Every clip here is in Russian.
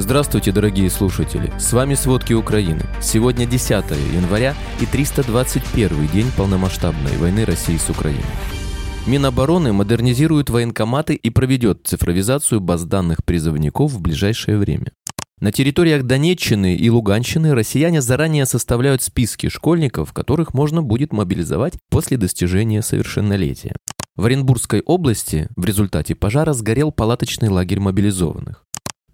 Здравствуйте, дорогие слушатели! С вами «Сводки Украины». Сегодня 10 января и 321 день полномасштабной войны России с Украиной. Минобороны модернизирует военкоматы и проведет цифровизацию баз данных призывников в ближайшее время. На территориях Донеччины и Луганщины россияне заранее составляют списки школьников, которых можно будет мобилизовать после достижения совершеннолетия. В Оренбургской области в результате пожара сгорел палаточный лагерь мобилизованных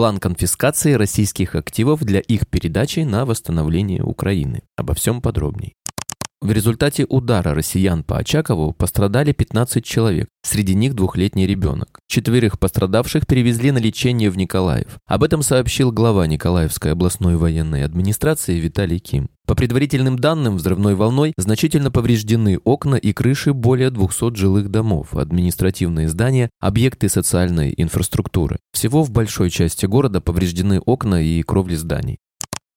план конфискации российских активов для их передачи на восстановление Украины. Обо всем подробней. В результате удара россиян по Очакову пострадали 15 человек, среди них двухлетний ребенок. Четверых пострадавших перевезли на лечение в Николаев. Об этом сообщил глава Николаевской областной военной администрации Виталий Ким. По предварительным данным, взрывной волной значительно повреждены окна и крыши более 200 жилых домов, административные здания, объекты социальной инфраструктуры. Всего в большой части города повреждены окна и кровли зданий.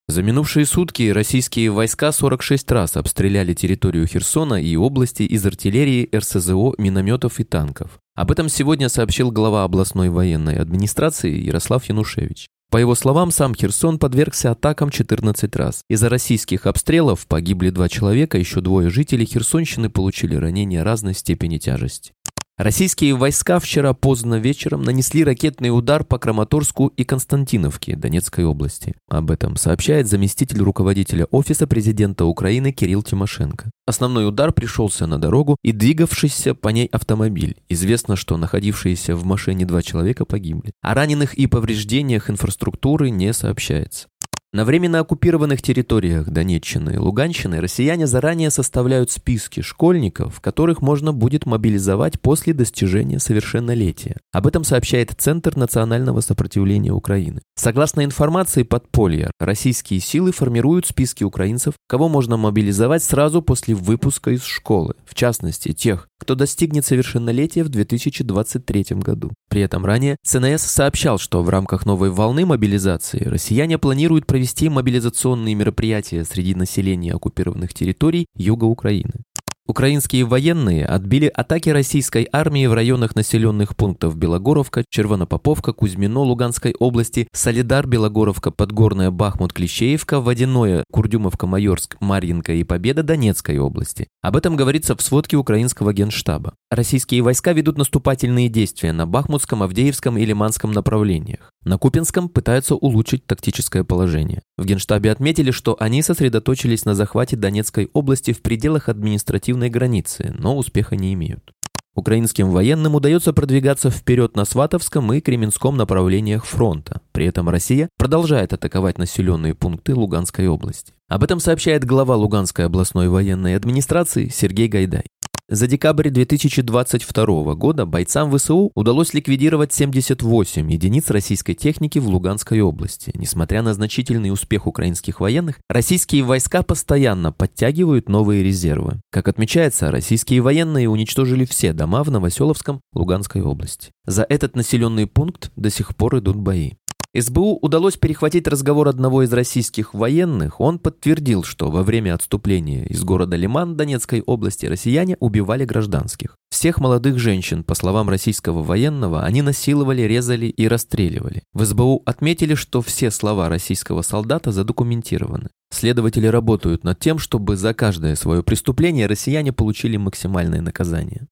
За минувшие сутки российские войска 46 раз обстреляли территорию Херсона и области из артиллерии, РСЗО, минометов и танков. Об этом сегодня сообщил глава областной военной администрации Ярослав Янушевич. По его словам, сам Херсон подвергся атакам 14 раз. Из-за российских обстрелов погибли два человека, еще двое жителей Херсонщины получили ранения разной степени тяжести. Российские войска вчера поздно вечером нанесли ракетный удар по Краматорску и Константиновке Донецкой области. Об этом сообщает заместитель руководителя Офиса президента Украины Кирилл Тимошенко. Основной удар пришелся на дорогу и двигавшийся по ней автомобиль. Известно, что находившиеся в машине два человека погибли. О раненых и повреждениях инфраструктуры не сообщается. На временно оккупированных территориях Донеччины и Луганщины россияне заранее составляют списки школьников, которых можно будет мобилизовать после достижения совершеннолетия. Об этом сообщает Центр национального сопротивления Украины. Согласно информации подполья, российские силы формируют списки украинцев, кого можно мобилизовать сразу после выпуска из школы, в частности тех, кто достигнет совершеннолетия в 2023 году. При этом ранее ЦНС сообщал, что в рамках новой волны мобилизации россияне планируют провести мобилизационные мероприятия среди населения оккупированных территорий юга Украины. Украинские военные отбили атаки российской армии в районах населенных пунктов Белогоровка, Червонопоповка, Кузьмино Луганской области, Солидар, Белогоровка, Подгорная, Бахмут, Клещеевка, Водяное, Курдюмовка, Майорск, Марьинка и Победа Донецкой области. Об этом говорится в сводке украинского генштаба. Российские войска ведут наступательные действия на Бахмутском, Авдеевском и Лиманском направлениях. На Купинском пытаются улучшить тактическое положение. В Генштабе отметили, что они сосредоточились на захвате Донецкой области в пределах административной границы, но успеха не имеют. Украинским военным удается продвигаться вперед на Сватовском и Кременском направлениях фронта. При этом Россия продолжает атаковать населенные пункты Луганской области. Об этом сообщает глава Луганской областной военной администрации Сергей Гайдай. За декабрь 2022 года бойцам ВСУ удалось ликвидировать 78 единиц российской техники в Луганской области. Несмотря на значительный успех украинских военных, российские войска постоянно подтягивают новые резервы. Как отмечается, российские военные уничтожили все дома в Новоселовском Луганской области. За этот населенный пункт до сих пор идут бои. СБУ удалось перехватить разговор одного из российских военных. Он подтвердил, что во время отступления из города Лиман Донецкой области россияне убивали гражданских. Всех молодых женщин, по словам российского военного, они насиловали, резали и расстреливали. В СБУ отметили, что все слова российского солдата задокументированы. Следователи работают над тем, чтобы за каждое свое преступление россияне получили максимальное наказание.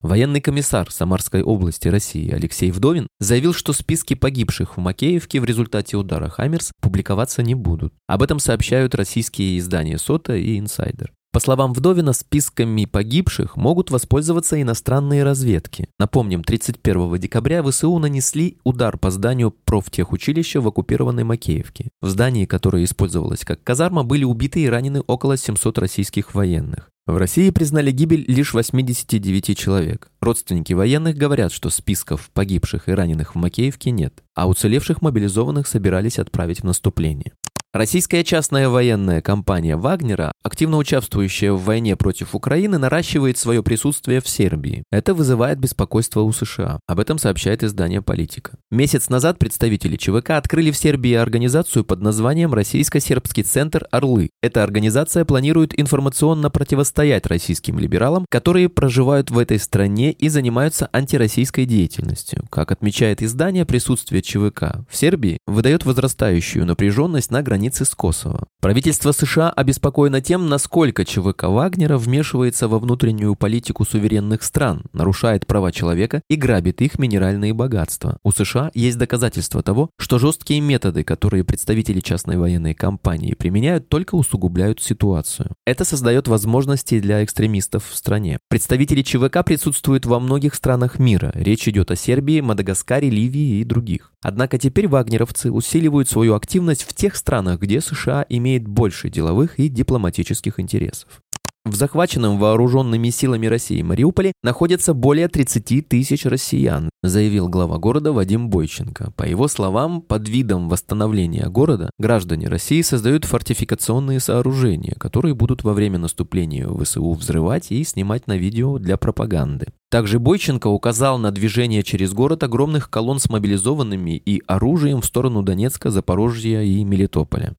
Военный комиссар Самарской области России Алексей Вдовин заявил, что списки погибших в Макеевке в результате удара «Хаммерс» публиковаться не будут. Об этом сообщают российские издания «Сота» и «Инсайдер». По словам Вдовина, списками погибших могут воспользоваться иностранные разведки. Напомним, 31 декабря ВСУ нанесли удар по зданию профтехучилища в оккупированной Макеевке. В здании, которое использовалось как казарма, были убиты и ранены около 700 российских военных. В России признали гибель лишь 89 человек. Родственники военных говорят, что списков погибших и раненых в Макеевке нет, а уцелевших мобилизованных собирались отправить в наступление. Российская частная военная компания «Вагнера», активно участвующая в войне против Украины, наращивает свое присутствие в Сербии. Это вызывает беспокойство у США. Об этом сообщает издание «Политика». Месяц назад представители ЧВК открыли в Сербии организацию под названием «Российско-сербский центр «Орлы». Эта организация планирует информационно противостоять российским либералам, которые проживают в этой стране и занимаются антироссийской деятельностью. Как отмечает издание, присутствие ЧВК в Сербии выдает возрастающую напряженность на границе границы с Косово. Правительство США обеспокоено тем, насколько ЧВК Вагнера вмешивается во внутреннюю политику суверенных стран, нарушает права человека и грабит их минеральные богатства. У США есть доказательства того, что жесткие методы, которые представители частной военной компании применяют, только усугубляют ситуацию. Это создает возможности для экстремистов в стране. Представители ЧВК присутствуют во многих странах мира. Речь идет о Сербии, Мадагаскаре, Ливии и других. Однако теперь вагнеровцы усиливают свою активность в тех странах, странах, где США имеет больше деловых и дипломатических интересов. В захваченном вооруженными силами России Мариуполе находятся более 30 тысяч россиян, заявил глава города Вадим Бойченко. По его словам, под видом восстановления города граждане России создают фортификационные сооружения, которые будут во время наступления ВСУ взрывать и снимать на видео для пропаганды. Также Бойченко указал на движение через город огромных колонн с мобилизованными и оружием в сторону Донецка, Запорожья и Мелитополя.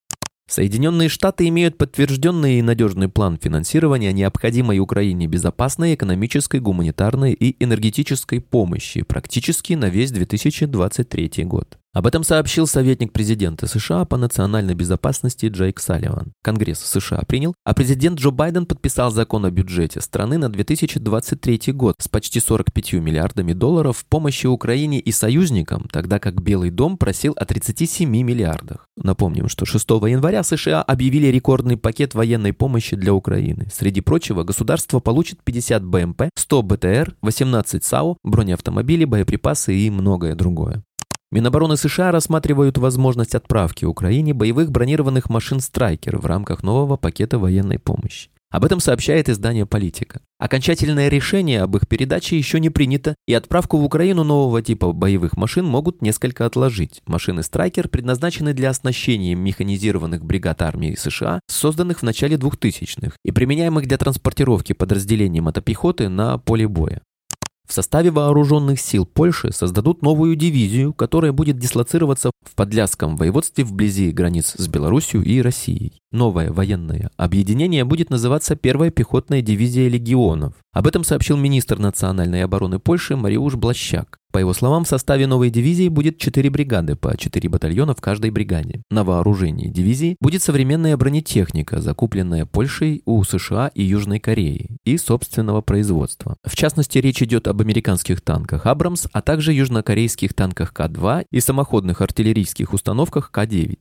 Соединенные Штаты имеют подтвержденный и надежный план финансирования необходимой Украине безопасной экономической, гуманитарной и энергетической помощи практически на весь 2023 год. Об этом сообщил советник президента США по национальной безопасности Джейк Салливан. Конгресс США принял, а президент Джо Байден подписал закон о бюджете страны на 2023 год с почти 45 миллиардами долларов в помощи Украине и союзникам, тогда как Белый дом просил о 37 миллиардах. Напомним, что 6 января США объявили рекордный пакет военной помощи для Украины. Среди прочего, государство получит 50 БМП, 100 БТР, 18 САУ, бронеавтомобили, боеприпасы и многое другое. Минобороны США рассматривают возможность отправки Украине боевых бронированных машин «Страйкер» в рамках нового пакета военной помощи. Об этом сообщает издание «Политика». Окончательное решение об их передаче еще не принято, и отправку в Украину нового типа боевых машин могут несколько отложить. Машины «Страйкер» предназначены для оснащения механизированных бригад армии США, созданных в начале 2000-х, и применяемых для транспортировки подразделений мотопехоты на поле боя. В составе вооруженных сил Польши создадут новую дивизию, которая будет дислоцироваться в Подляском воеводстве вблизи границ с Белоруссией и Россией. Новое военное объединение будет называться Первая пехотная дивизия легионов. Об этом сообщил министр национальной обороны Польши Мариуш Блащак. По его словам, в составе новой дивизии будет 4 бригады, по 4 батальона в каждой бригаде. На вооружении дивизии будет современная бронетехника, закупленная Польшей у США и Южной Кореи, и собственного производства. В частности, речь идет об американских танках «Абрамс», а также южнокорейских танках К-2 и самоходных артиллерийских установках К-9.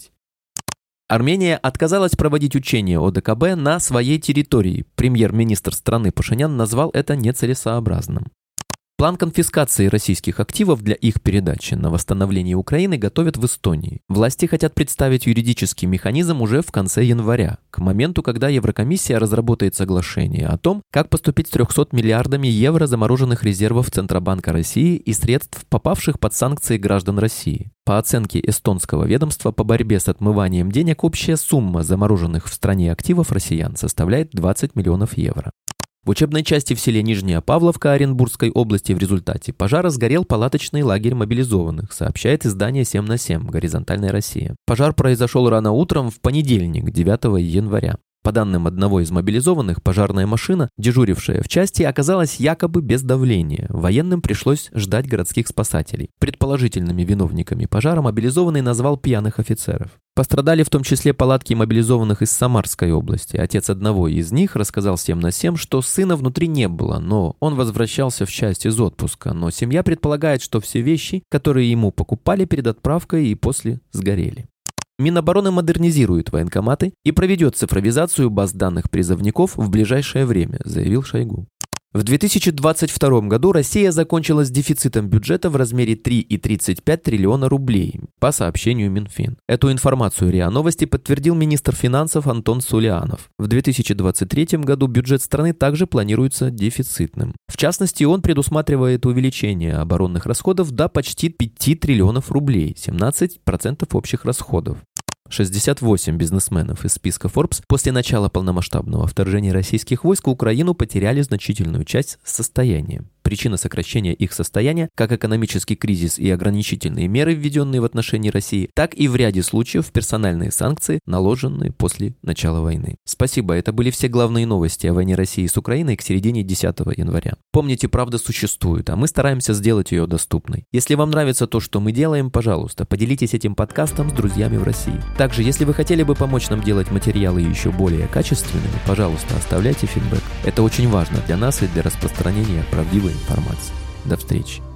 Армения отказалась проводить учения ОДКБ на своей территории. Премьер-министр страны Пашинян назвал это нецелесообразным. План конфискации российских активов для их передачи на восстановление Украины готовят в Эстонии. Власти хотят представить юридический механизм уже в конце января, к моменту, когда Еврокомиссия разработает соглашение о том, как поступить с 300 миллиардами евро замороженных резервов Центробанка России и средств, попавших под санкции граждан России. По оценке эстонского ведомства по борьбе с отмыванием денег, общая сумма замороженных в стране активов россиян составляет 20 миллионов евро. В учебной части в селе Нижняя Павловка Оренбургской области в результате пожара сгорел палаточный лагерь мобилизованных, сообщает издание 7 на 7 «Горизонтальная Россия». Пожар произошел рано утром в понедельник, 9 января. По данным одного из мобилизованных, пожарная машина, дежурившая в части, оказалась якобы без давления. Военным пришлось ждать городских спасателей. Предположительными виновниками пожара мобилизованный назвал пьяных офицеров. Пострадали в том числе палатки мобилизованных из Самарской области. Отец одного из них рассказал всем на всем, что сына внутри не было, но он возвращался в часть из отпуска. Но семья предполагает, что все вещи, которые ему покупали перед отправкой и после, сгорели. Минобороны модернизирует военкоматы и проведет цифровизацию баз данных призывников в ближайшее время, заявил Шойгу. В 2022 году Россия закончила с дефицитом бюджета в размере 3,35 триллиона рублей, по сообщению Минфин. Эту информацию РИА Новости подтвердил министр финансов Антон Сулианов. В 2023 году бюджет страны также планируется дефицитным. В частности, он предусматривает увеличение оборонных расходов до почти 5 триллионов рублей, 17% общих расходов. 68 бизнесменов из списка Forbes после начала полномасштабного вторжения российских войск в Украину потеряли значительную часть состояния. Причина сокращения их состояния, как экономический кризис и ограничительные меры, введенные в отношении России, так и в ряде случаев персональные санкции, наложенные после начала войны. Спасибо, это были все главные новости о войне России с Украиной к середине 10 января. Помните, правда существует, а мы стараемся сделать ее доступной. Если вам нравится то, что мы делаем, пожалуйста, поделитесь этим подкастом с друзьями в России. Также, если вы хотели бы помочь нам делать материалы еще более качественными, пожалуйста, оставляйте фидбэк. Это очень важно для нас и для распространения правдивой информации. До встречи.